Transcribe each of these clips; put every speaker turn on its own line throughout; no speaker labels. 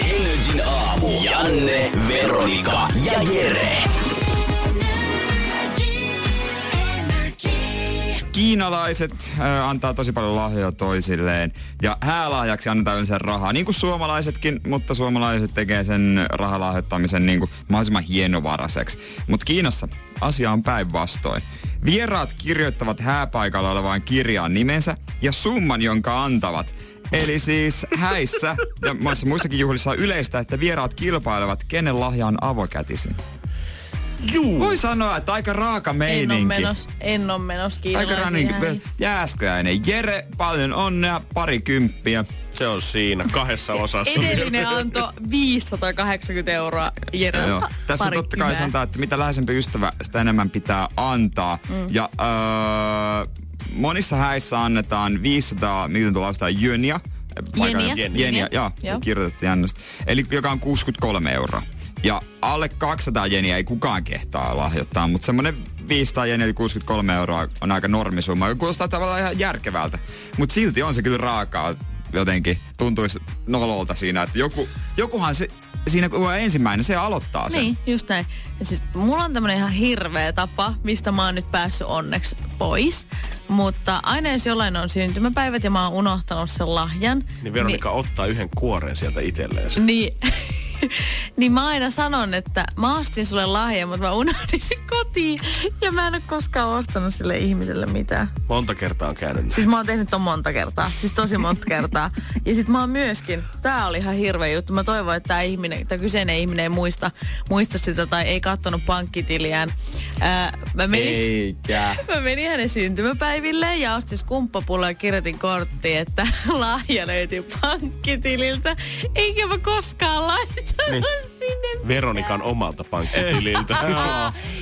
Energin aamu. Janne, Veronika ja Jere.
Kiinalaiset äh, antaa tosi paljon lahjoja toisilleen ja häälahjaksi annetaan yleensä rahaa, niin kuin suomalaisetkin, mutta suomalaiset tekee sen rahalahjoittamisen niin kuin mahdollisimman hienovaraiseksi. Mutta Kiinassa asia on päinvastoin. Vieraat kirjoittavat hääpaikalla olevaan kirjaan nimensä ja summan, jonka antavat. Eli siis häissä ja muissakin juhlissa on yleistä, että vieraat kilpailevat, kenen lahja on avokätisin. Juu. Voi sanoa, että aika raaka meininki. En
ole menos, en ole menos
Aika raaka jääskäinen. Jere, paljon onnea, pari kymppiä.
Se on siinä, kahdessa osassa.
Edellinen anto 580 euroa Jere. Joo.
Tässä on totta kai sanotaan, että mitä läheisempi ystävä, sitä enemmän pitää antaa. Mm. Ja öö, monissa häissä annetaan 500, miten tuolla jyniä.
Jeniä.
Jeniä, jeniä, joo, joo. jännästä. Eli joka on 63 euroa. Ja alle 200 jeniä ei kukaan kehtaa lahjoittaa, mutta semmonen 500 jeniä eli 63 euroa on aika normisumma, joka kuulostaa tavallaan ihan järkevältä. Mutta silti on se kyllä raakaa jotenkin. Tuntuisi nololta siinä, että joku, jokuhan se siinä kun on ensimmäinen, se aloittaa sen.
Niin, just näin. Ja siis, mulla on tämmönen ihan hirveä tapa, mistä mä oon nyt päässyt onneksi pois. Mutta aina jos jollain on syntymäpäivät ja mä oon unohtanut sen lahjan.
Niin Veronika niin, ottaa yhden kuoren sieltä itselleen.
Niin, niin mä aina sanon, että mä ostin sulle lahja, mutta mä unohdin sen kotiin. Ja mä en ole koskaan ostanut sille ihmiselle mitään.
Monta kertaa on käynyt
Siis mä oon tehnyt ton monta kertaa. Siis tosi monta kertaa. Ja sit mä oon myöskin, tää oli ihan hirveä juttu. Mä toivon, että tämä ihminen, tämä kyseinen ihminen ei muista, muista sitä tai ei kattonut pankkitiliään. Ää,
mä menin, Eikä.
Mä menin hänen syntymäpäiville ja ostin skumppapulloa ja kirjoitin korttiin, että lahja löytyy pankkitililtä. Eikä mä koskaan laita
niin. Veronikan omalta pankkitililtä.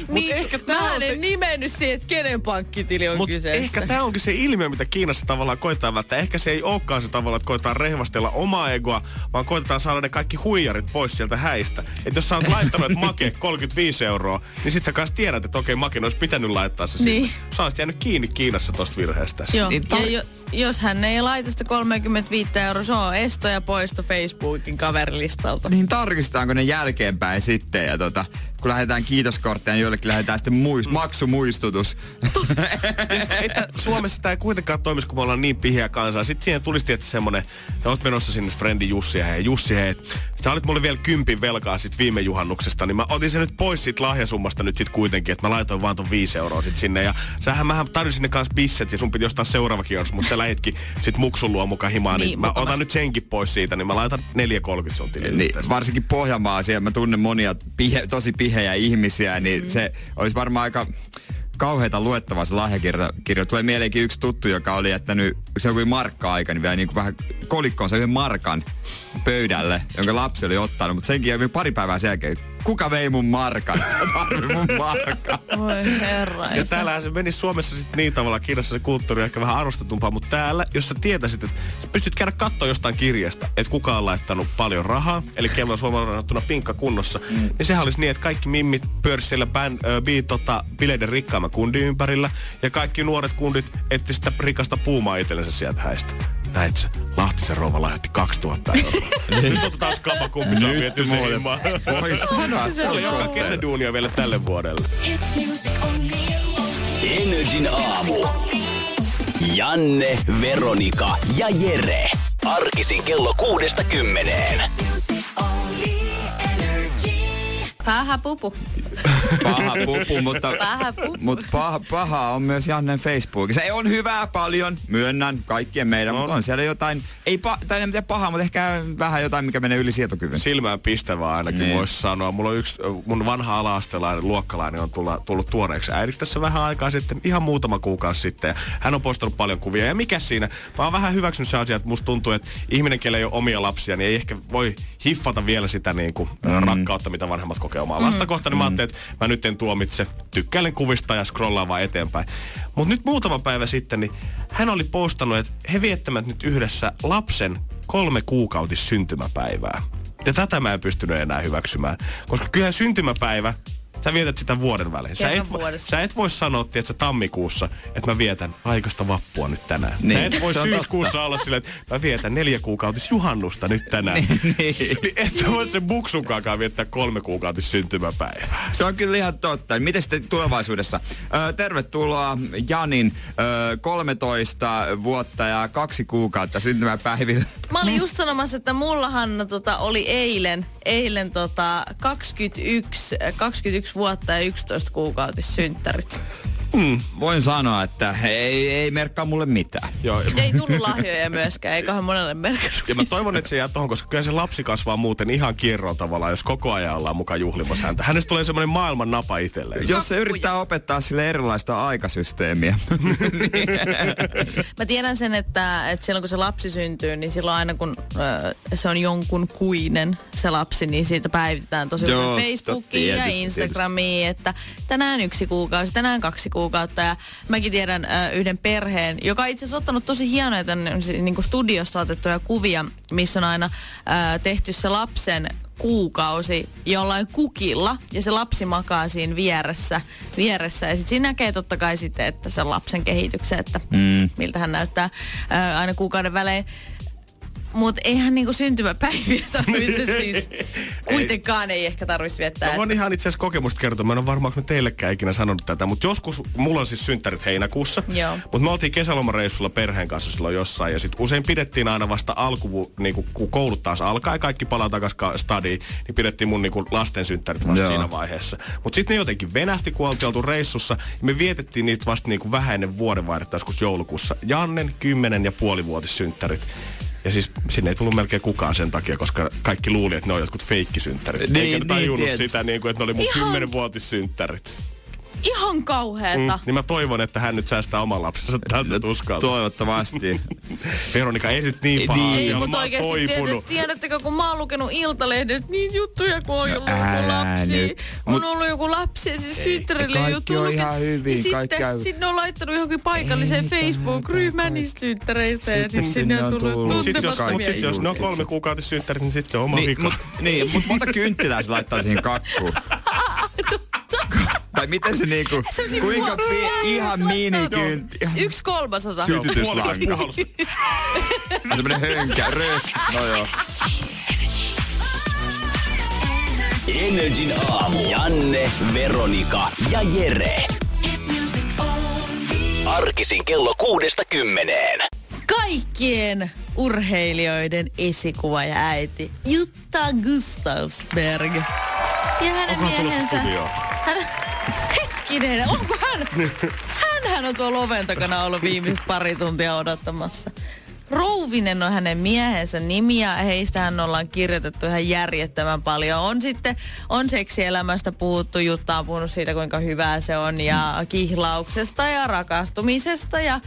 niin, ehkä mä en se... nimennyt siihen, että kenen pankkitili on Mut kyseessä.
ehkä tämä onkin se ilmiö, mitä Kiinassa tavallaan koetaan välttää. Ehkä se ei olekaan se tavalla, että koetaan rehvastella omaa egoa, vaan koetetaan saada ne kaikki huijarit pois sieltä häistä. Että jos sä oot laittanut, että make 35 euroa, niin sit sä kanssa tiedät, että okei, make olisi pitänyt laittaa se niin. sinne. Sä olisit jäänyt kiinni Kiinassa tosta virheestä.
Joo, niin tar- ja jo, jos hän ei laita sitä 35 euroa, se on esto ja poisto Facebookin kaverilistalta.
Niin tarkistetaanko ne jälkeenpäin sitten ja tota, kun lähdetään kiitoskortteja, niin joillekin lähdetään sitten muist- maksumuistutus.
että Suomessa tämä ei kuitenkaan toimisi, kun me ollaan niin pihiä kansaa. Sitten siihen tulisi tietysti semmonen, että oot menossa sinne Frendi Jussi ja Jussi, hei, sä olit mulle vielä kympin velkaa sit viime juhannuksesta, niin mä otin sen nyt pois siitä lahjasummasta nyt sit kuitenkin, että mä laitoin vaan ton 5 euroa sit sinne. Ja sähän mähän tarjosin ne kanssa bisset ja sun piti ostaa seuraava kierros, mutta sä lähitkin sit muksun luo mukaan himaan, niin, niin mä otan nyt senkin pois siitä, niin mä laitan 4,30 sun tilille.
Niin, varsinkin Pohjanmaa, siellä mä tunnen monia pihe, tosi pihejä ihmisiä, niin mm. se olisi varmaan aika kauheita luettavaa se lahjakirja. Tulee mieleenkin yksi tuttu, joka oli jättänyt, se on markka-aika, niin vielä niin kuin vähän kolikkoon se yhden markan pöydälle, jonka lapsi oli ottanut, mutta senkin oli pari päivää sen jälkeen kuka vei mun markan? Tarvi mun markan.
Oi herra.
Ja täällähän se meni Suomessa sitten niin tavalla kirjassa se kulttuuri ehkä vähän arvostetumpaa, mutta täällä, jos sä tietäisit, että sä pystyt käydä katsoa jostain kirjasta, että kuka on laittanut paljon rahaa, eli kello suomalaisena pinkka kunnossa, mm. niin sehän olisi niin, että kaikki mimmit pyörisi siellä bän, ö, bi, tota, bileiden rikkaamman kundin ympärillä, ja kaikki nuoret kundit etti sitä rikasta puumaa itsellensä sieltä häistä näit sä, Lahtisen rouva lahjoitti 2000 euroa. Nyt otetaan skapa, kumpi saa viety seimaan.
Voi sanoa,
se oli joka kesäduunia vielä tälle vuodelle.
Energin aamu. Janne, Veronika ja Jere. Arkisin kello kuudesta kymmeneen.
Päähä pupu.
Paha pupu, mutta,
Paha pupu.
mutta paha, paha on myös Jannen Facebook. Se on hyvää paljon, myönnän kaikkien meidän,
On.
mutta on siellä jotain, ei pa, tai en tiedä pahaa, mutta ehkä vähän jotain, mikä menee yli sietokyvyn.
silmään pistävää ainakin
Niin.
voisi sanoa. Mulla on yksi, mun vanha ala-astelainen luokkalainen on tulla, tullut tuoreeksi äidiksi tässä vähän aikaa sitten, ihan muutama kuukausi sitten. Ja hän on postannut paljon kuvia. Ja mikä siinä? Mä oon vähän hyväksynyt se asia, että musta tuntuu, että ihminen, kelle ei ole omia lapsia, niin ei ehkä voi hiffata vielä sitä niin kuin, mm. rakkautta, mitä vanhemmat kokee omaa lasta kohtaan. Niin mä ajattelin, että mä nyt en tuomitse. Tykkäilen kuvista ja scrollaan vaan eteenpäin. Mutta nyt muutama päivä sitten, niin hän oli postannut, että he viettämät nyt yhdessä lapsen kolme kuukautis syntymäpäivää. Ja tätä mä en pystynyt enää hyväksymään. Koska kyllähän syntymäpäivä, sä vietät sitä vuoden välein. Sä et,
vuodessa.
sä et voi sanoa, että tammikuussa, että mä vietän aikaista vappua nyt tänään.
Niin,
Sä et voi syyskuussa olla silleen, että mä vietän neljä kuukautis juhannusta nyt tänään.
niin.
niin et sä voi sen buksunkaan viettää kolme kuukautis syntymäpäivää.
Se on kyllä ihan totta. Miten sitten tulevaisuudessa? Ö, tervetuloa Janin ö, 13 vuotta ja kaksi kuukautta syntymäpäivillä.
Mä olin just sanomassa, että mullahan tota, oli eilen, eilen tota, 21, 21 vuotta ja 11 kuukautis synttärit.
Voin sanoa, että ei, ei merkkaa mulle mitään.
Joo,
Ei tullut lahjoja myöskään, eiköhän monelle merkannut.
Ja mä toivon, että se jää tohon, koska kyllä se lapsi kasvaa muuten ihan kierroon tavallaan, jos koko ajan ollaan mukaan juhlimassa häntä. Hänestä tulee semmoinen maailman napa itselleen.
Jos se yrittää opettaa sille erilaista aikasysteemiä.
Mä tiedän sen, että, että silloin kun se lapsi syntyy, niin silloin aina kun ö, se on jonkun kuinen se lapsi, niin siitä päivitetään tosi
Joo,
Facebookiin ja
tietysti,
Instagramiin, että tänään yksi kuukausi, tänään kaksi kuukautta. Ja mäkin tiedän ö, yhden perheen, joka on itse asiassa ottanut tosi hienoja tänne, niin kuin studiosta otettuja kuvia, missä on aina ö, tehty se lapsen kuukausi jollain kukilla ja se lapsi makaa siinä vieressä, vieressä. ja sitten siinä näkee totta kai sitten, että sen lapsen kehityksen, että mm. miltä hän näyttää ää, aina kuukauden välein. Mutta eihän niinku syntymäpäiviä tarvitse siis, kuitenkaan ei ehkä tarvitsisi viettää.
Mä voin ihan itse asiassa kokemusta kertoa. Mä en ole varmaan teillekään ikinä sanonut tätä, mutta joskus, mulla on siis synttärit heinäkuussa.
Joo.
Mutta me oltiin kesälomareissulla perheen kanssa silloin jossain ja sitten usein pidettiin aina vasta alku, niinku, kun koulut taas alkaa ja kaikki palaa takaisin stadiin, niin pidettiin mun niinku, lasten synttärit vasta
Joo.
siinä vaiheessa. Mutta sitten ne jotenkin venähti, kun oltiin oltu reissussa ja me vietettiin niitä vasta niinku vähän ennen vuodenvaihdetta joskus joulukuussa. Jannen kymmenen ja puolivuotissynttärit. Ja siis sinne ei tullut melkein kukaan sen takia, koska kaikki luuli, että ne on jotkut feikkisynttärit.
Niin,
Eikä ne
niin,
tajunnut
tietysti.
sitä, niin kuin, että ne oli mun
Ihan-
kymmenenvuotissynttärit.
Ihan kauheeta.
Mm, niin mä toivon, että hän nyt säästää oman lapsensa tältä tuskalta.
Toivottavasti.
Veronika, ei nyt niin
Ei,
pahaa.
niin.
Ei,
ole.
mutta oikeasti tiedät, tiedättekö, kun mä oon lukenut Iltalehdestä niin juttuja, kun on ollut joku lapsi.
nyt.
On
Mut-
ollut joku lapsi ja siis synttärille
on
luke-
ihan hyvin,
ja
kaikki
sitten,
käy-
sitten ne on laittanut johonkin paikalliseen Facebook-ryhmään niistä synttäreistä. Ja
Sitten
siis sinne on
on
tullut
tullut
Mut sit jos,
tuntemattomia
ne on kolme kuukautissynttärit, niin sitten se on oma
niin,
vika.
niin, mut monta kynttilää se laittaa siihen kakkuun. tai miten se niinku, kuinka pi, ihan
laittanut.
minikynt, ihan
Yksi kolmasosa.
Sytytyslanka. semmonen hönkä, röök. No joo.
Energin aamu. Janne, Veronika ja Jere. Arkisin kello kuudesta kymmeneen.
Kaikkien urheilijoiden esikuva ja äiti Jutta Gustavsberg. Ja hänen
Onko
miehensä... Hän, hetkinen, onko hän? Hänhän on tuolla oven takana ollut viimeiset pari tuntia odottamassa. Rouvinen on hänen miehensä nimi ja heistähän ollaan kirjoitettu ihan järjettömän paljon. On sitten, on seksielämästä puhuttu, Jutta on puhunut siitä kuinka hyvää se on ja kihlauksesta ja rakastumisesta ja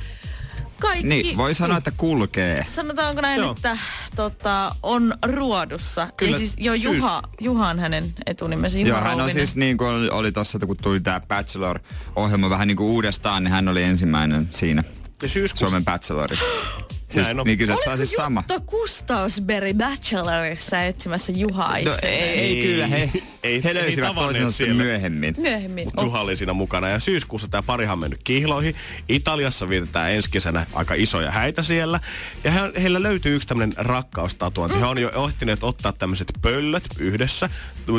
kaikki.
Niin, voi sanoa, että kulkee.
Sanotaanko näin,
Joo.
että tota, on ruodussa.
Kyllä,
ja siis jo
syys-
Juha, Juha on hänen etunimensä, Juha
Joo, hän on siis niin kuin oli, oli tossa, kun tuli tää Bachelor-ohjelma vähän niin kuin uudestaan, niin hän oli ensimmäinen siinä
Ja syyskuussa
Suomen Bachelorissa. Siis,
Näin on.
niin kyseessä
Oliko
on siis sama.
Jutta Gustavsberg Bachelorissa etsimässä Juhaa
No,
itselleen?
ei, ei, kyllä, he,
ei-
he
ei
löysivät toisensa sitten myöhemmin.
Myöhemmin.
Mutta Juha oli siinä mukana. Ja syyskuussa tämä parihan on mennyt kihloihin. Italiassa vietetään ensi kesänä aika isoja häitä siellä. Ja he, heillä löytyy yksi tämmöinen rakkaustatuointi. Mm. He on jo ehtineet ottaa tämmöiset pöllöt yhdessä.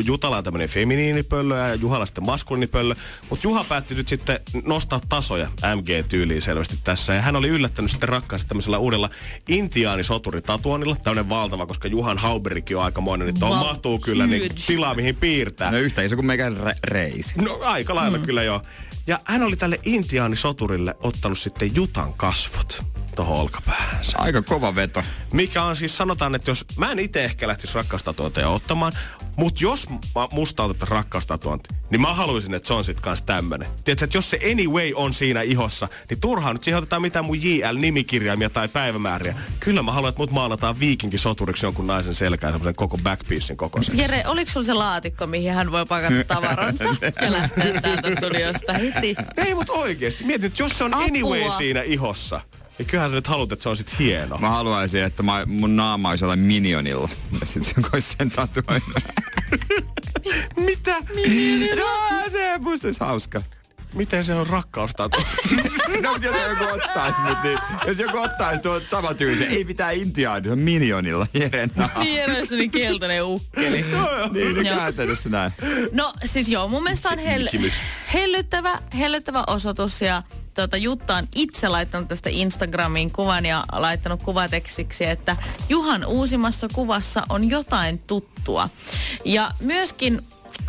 Jutala on tämmöinen feminiinipöllö ja Juhalla sitten maskuliinipöllö. Mutta Juha päätti nyt sitten nostaa tasoja MG-tyyliin selvästi tässä. Ja hän oli yllättänyt sitten rakkaansa tämmöisellä uudella semmoisella intiaanisoturi-tatuoinnilla. Tämmönen valtava, koska Juhan Hauberikin on aikamoinen, niin tuohon mahtuu kyllä niin tilaa, mihin piirtää.
No yhtä iso kuin meikän re- reisi.
No aika lailla mm. kyllä joo. Ja hän oli tälle intiaanisoturille ottanut sitten jutan kasvot tuohon olkapäähänsä.
Aika kova veto.
Mikä on siis, sanotaan, että jos mä en itse ehkä lähtisi rakkaustatuointeja ottamaan, mutta jos mä- musta otettaisiin rakkaustatuointi, niin mä haluaisin, että se on sitten kanssa tämmönen. Tiedätkö, että jos se anyway on siinä ihossa, niin turhaan nyt siihen otetaan mitään mun JL-nimikirjaimia tai päivämääriä. Kyllä mä haluan, että mut maalataan viikinkisoturiksi jonkun naisen selkään semmoisen koko backpiecein kokoisen.
Jere, oliko sulla se laatikko, mihin hän voi pakata tavaransa ja lähteä täältä studiosta heti?
Ei mut oikeesti. Mietin, että jos se on
Apua.
anyway siinä ihossa, niin kyllähän sä nyt haluat, että se on sit hieno.
Mä haluaisin, että mä, mun naama olisi jollain minionilla. Ja sit se olisi sen tatuoinut.
Mitä?
no, se musta olisi hauska.
Miten se on rakkaustatu?
No, jos joku ottaisi mut, niin jos joku ottaisi tuon saman tyylisen, ei mitään intiaani, se on minionilla, Jeren naama.
Niin olisi niin keltainen ukkeli.
Niin, niin
Joo.
käytännössä näin.
No siis joo, mun mielestä on hell- hellyttävä, hellyttävä osoitus ja tuota, Jutta on itse laittanut tästä Instagramiin kuvan ja laittanut kuvatekstiksi, että Juhan uusimmassa kuvassa on jotain tuttua. Ja myöskin,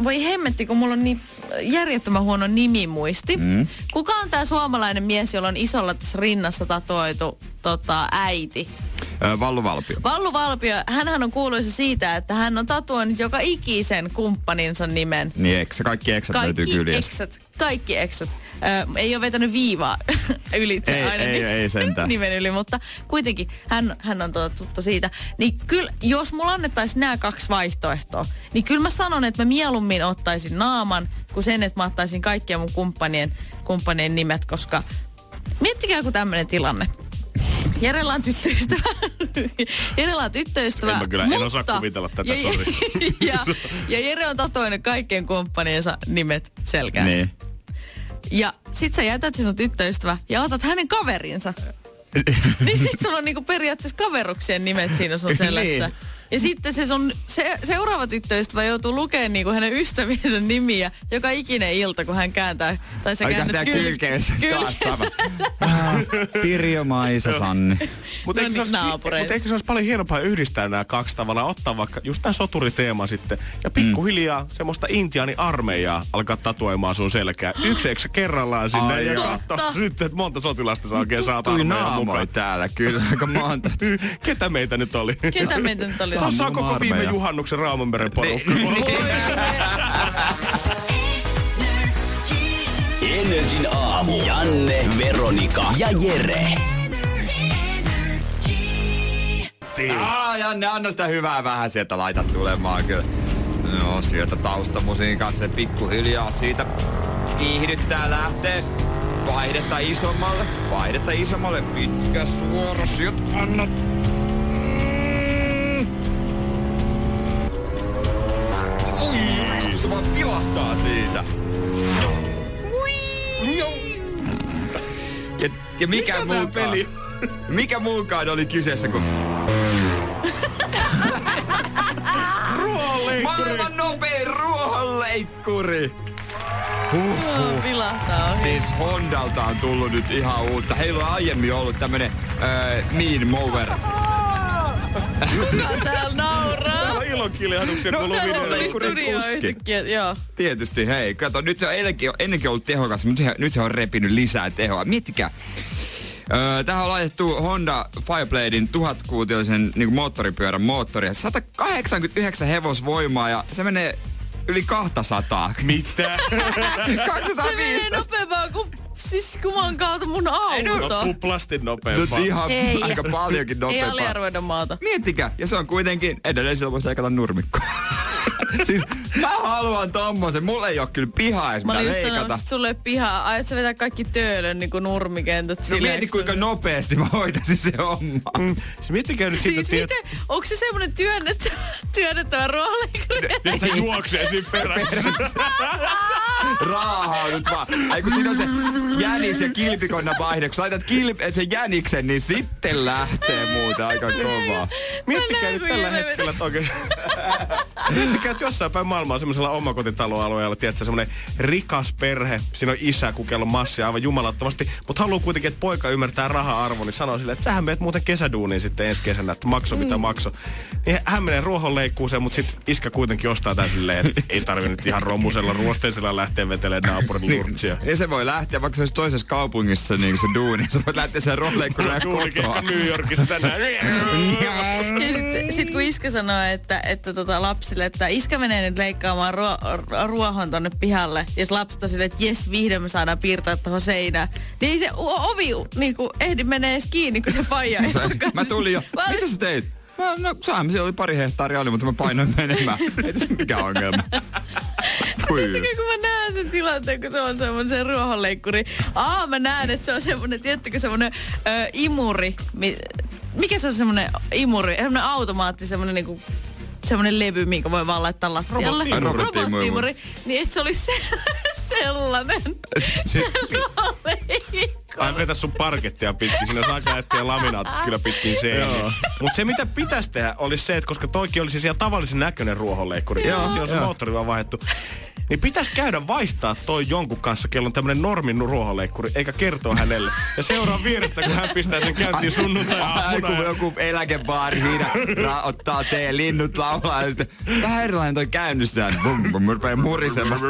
voi hemmetti, kun mulla on niin järjettömän huono nimimuisti. Mm. Kuka on tämä suomalainen mies, jolla on isolla tässä rinnassa tatoitu tota, äiti?
Vallu Valpio.
Vallu Valpio, hänhän on kuuluisa siitä, että hän on tatuoinut joka ikisen kumppaninsa nimen.
Niin eksä, kaikki eksät löytyy
Kaikki
kyljestä.
eksät, kaikki eksät. Ö, ei ole vetänyt viivaa ylitse
Ei,
aina
ei,
ni-
ei sentään.
nimen yli, mutta kuitenkin hän, hän on tuota tuttu siitä. Niin kyllä, jos mulla annettaisiin nämä kaksi vaihtoehtoa, niin kyllä mä sanon, että mä mieluummin ottaisin naaman kuin sen, että mä ottaisin kaikkia mun kumppanien, kumppanien nimet, koska miettikää joku tämmöinen tilanne. Jerellä on tyttöystävä. Jerellä on tyttöystävä.
En mä kyllä- en
mutta,
osaa kuvitella tätä,
ja,
sori.
ja, ja Jere on tatoinut kaikkien kumppaniensa nimet selkäänsä.
Niin.
Ja sit sä jätät sen sun tyttöystävä ja otat hänen kaverinsa. niin sit sulla on niinku periaatteessa kaveruksien nimet siinä sun selässä.
Niin.
Ja sitten se sun se, seuraava tyttöystävä joutuu lukemaan niinku hänen ystäviensä nimiä joka ikinen ilta, kun hän kääntää. Tai se kääntää
kylkeensä taas sama. Pirjo Maisa Sanni.
Mutta
No
eikö,
niin,
se olisi-
naapureita.
mut eikö se olisi paljon hienompaa yhdistää nämä kaksi tavalla, ottaa vaikka just tämän soturiteeman sitten ja pikkuhiljaa semmoista intiaani-armeijaa alkaa tatuoimaan sun selkää. Yksi eksä kerrallaan sinne
Ai
ja katso nyt, että monta sotilasta saa oikein armeijan mukaan.
täällä kyllä aika monta.
Ketä meitä nyt oli?
Ketä meitä nyt oli?
Tuossa on koko viime juhannuksen Raumanmeren porukka.
Energin aamu. Janne, Veronika ja Jere.
Aa, Janne, anna sitä hyvää vähän sieltä laita tulemaan kyllä. No, sieltä taustamusiikan se pikkuhiljaa siitä kiihdyttää lähtee. Vaihdetta isommalle, vaihdetta isommalle, pitkä suora, sieltä annat. Vilahtaa siitä. Joo. Ja, ja mikä,
Mikä
muukaan,
peli?
mikä muukaan oli kyseessä kuin maailman nopein ruohonleikkuri.
Joo, Vilahtaa ohi.
Siis Hondalta on tullut nyt ihan uutta. Heillä on aiemmin ollut tämmönen äh, Mean Mover.
Kuka täällä
ilokiljahduksia
No,
kuuluu
on
tuli studio yhtäkkiä, joo.
Tietysti, hei. Kato, nyt se on ennenkin, ennenkin ollut tehokas, mutta nyt- se on repinyt lisää tehoa. Miettikää. Öö, tähän on laitettu Honda Firebladein tuhatkuutioisen niin moottoripyörän moottori. 189 hevosvoimaa ja se menee yli 200.
Mitä?
Se menee
205.
nopeampaa kuin, siis kuman kautta mun
No
auto.
tuplasti
Nyt
nopeampaa.
ihan
Ei.
aika paljonkin
Ei
nopeampaa.
aliarvoida maata.
Miettikää, ja se on kuitenkin, edelleen sillä voisi leikata nurmikkoa. siis mä haluan tommosen, mulla ei oo kyllä pihaa edes
Mä olin just
leikata.
sanonut, sulle pihaa. Aiot sä vetää kaikki töölön niin kuin nurmikentät
No
silleen,
mieti kuinka
tule-
nopeasti mä hoitaisin se homma.
Mm. Siis miettikää nyt siitä,
Siis
tiedät,
miten, onko se semmonen työnnettävä, työnnettävä ruohonleikkuri?
että juoksee siinä perässä.
Raahaa nyt vaan. Ai kun siinä on se jänis ja kilpikonna vaihde. Kun sä laitat kilp, sen jäniksen, niin sitten lähtee muuta aika kovaa.
Miettikää nyt tällä hetkellä, että oikein Miettikää, että jossain päin maailmaa semmoisella omakotitaloalueella, tiedätkö, semmoinen rikas perhe, siinä on isä, kukella massia aivan jumalattomasti, mutta haluaa kuitenkin, että poika ymmärtää raha-arvon, niin sanoo silleen, että sähän meet muuten kesäduuniin sitten ensi kesänä, että makso mitä
Mm.
makso. Niin hän menee ruohonleikkuuseen, mutta sitten iskä kuitenkin ostaa tän silleen, että ei tarvi nyt ihan romusella ruosteisella lähteä vetelemään naapurin jurtsia.
Ja se voi lähteä, vaikka se olisi toisessa kaupungissa niin se duuni. Sä voit lähteä sen rolleenkureen kotoa.
New Yorkissa tänään.
Ja sitten sit kun iskä sanoo, että, että tota lapsille, että iskä menee nyt leikkaamaan ruo- ru- ruohon tonne pihalle. Ja se lapsi on silleen, että jes, vihdoin me saadaan piirtää tuohon seinään. Niin se o- ovi niin kuin ehdi menee edes kiinni, kun se faija ei.
Mä tulin jo.
Mä
Mitä sä teit? Mä, no, saamme, siellä oli pari hehtaaria oli, mutta mä painoin menemään. Ei tässä mikään ongelma.
Tiedättekö, kun mä näen sen tilanteen, kun se on semmoinen ruohonleikkuri. Aa, mä näen, että se on semmoinen, tiedättekö, semmoinen ö, imuri. Mi- mikä se on semmoinen imuri? Semmoinen automaatti, semmoinen niinku semmoinen levy, minkä voi vaan laittaa lattialle.
Robotti-imuri.
Robotti-imuri. Niin et se olisi se, sellainen. Ruohonleikkuri.
Ai vetä sun parkettia pitkin. Siinä saa etsiä laminaatit kyllä pitkin seiniä. Mutta se mitä pitäisi tehdä olisi se, että koska toikin olisi siellä tavallisen näköinen ruohonleikkuri. Joo, siinä on se moottori vaan vaihdettu. Niin pitäisi käydä vaihtaa toi jonkun kanssa, kello on tämmönen normin ruohonleikkuri, eikä kertoa hänelle. Ja seuraa vierestä, kun hän pistää sen käyntiin sunnuntai
Ai, kun joku eläkebaari siinä ra- ottaa tee, linnut laulaa ja sitten vähän erilainen toi käynnistään. Bum, bum, murisemaan.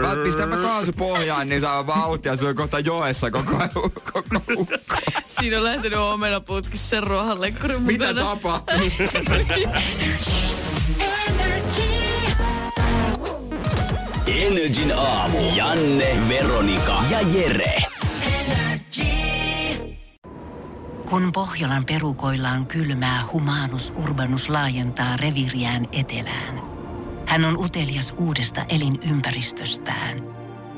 Mä pistämä kaasu pohjaan, niin saa vauhtia. Se on kohta joessa koko, koko ukko.
Siinä on lähtenyt omenaputkissa sen ruohonleikkurin
Mitä
mukana.
tapahtuu?
Energin aamu. Janne, Veronika ja Jere.
Kun Pohjolan perukoillaan kylmää, humanus urbanus laajentaa reviriään etelään. Hän on utelias uudesta elinympäristöstään.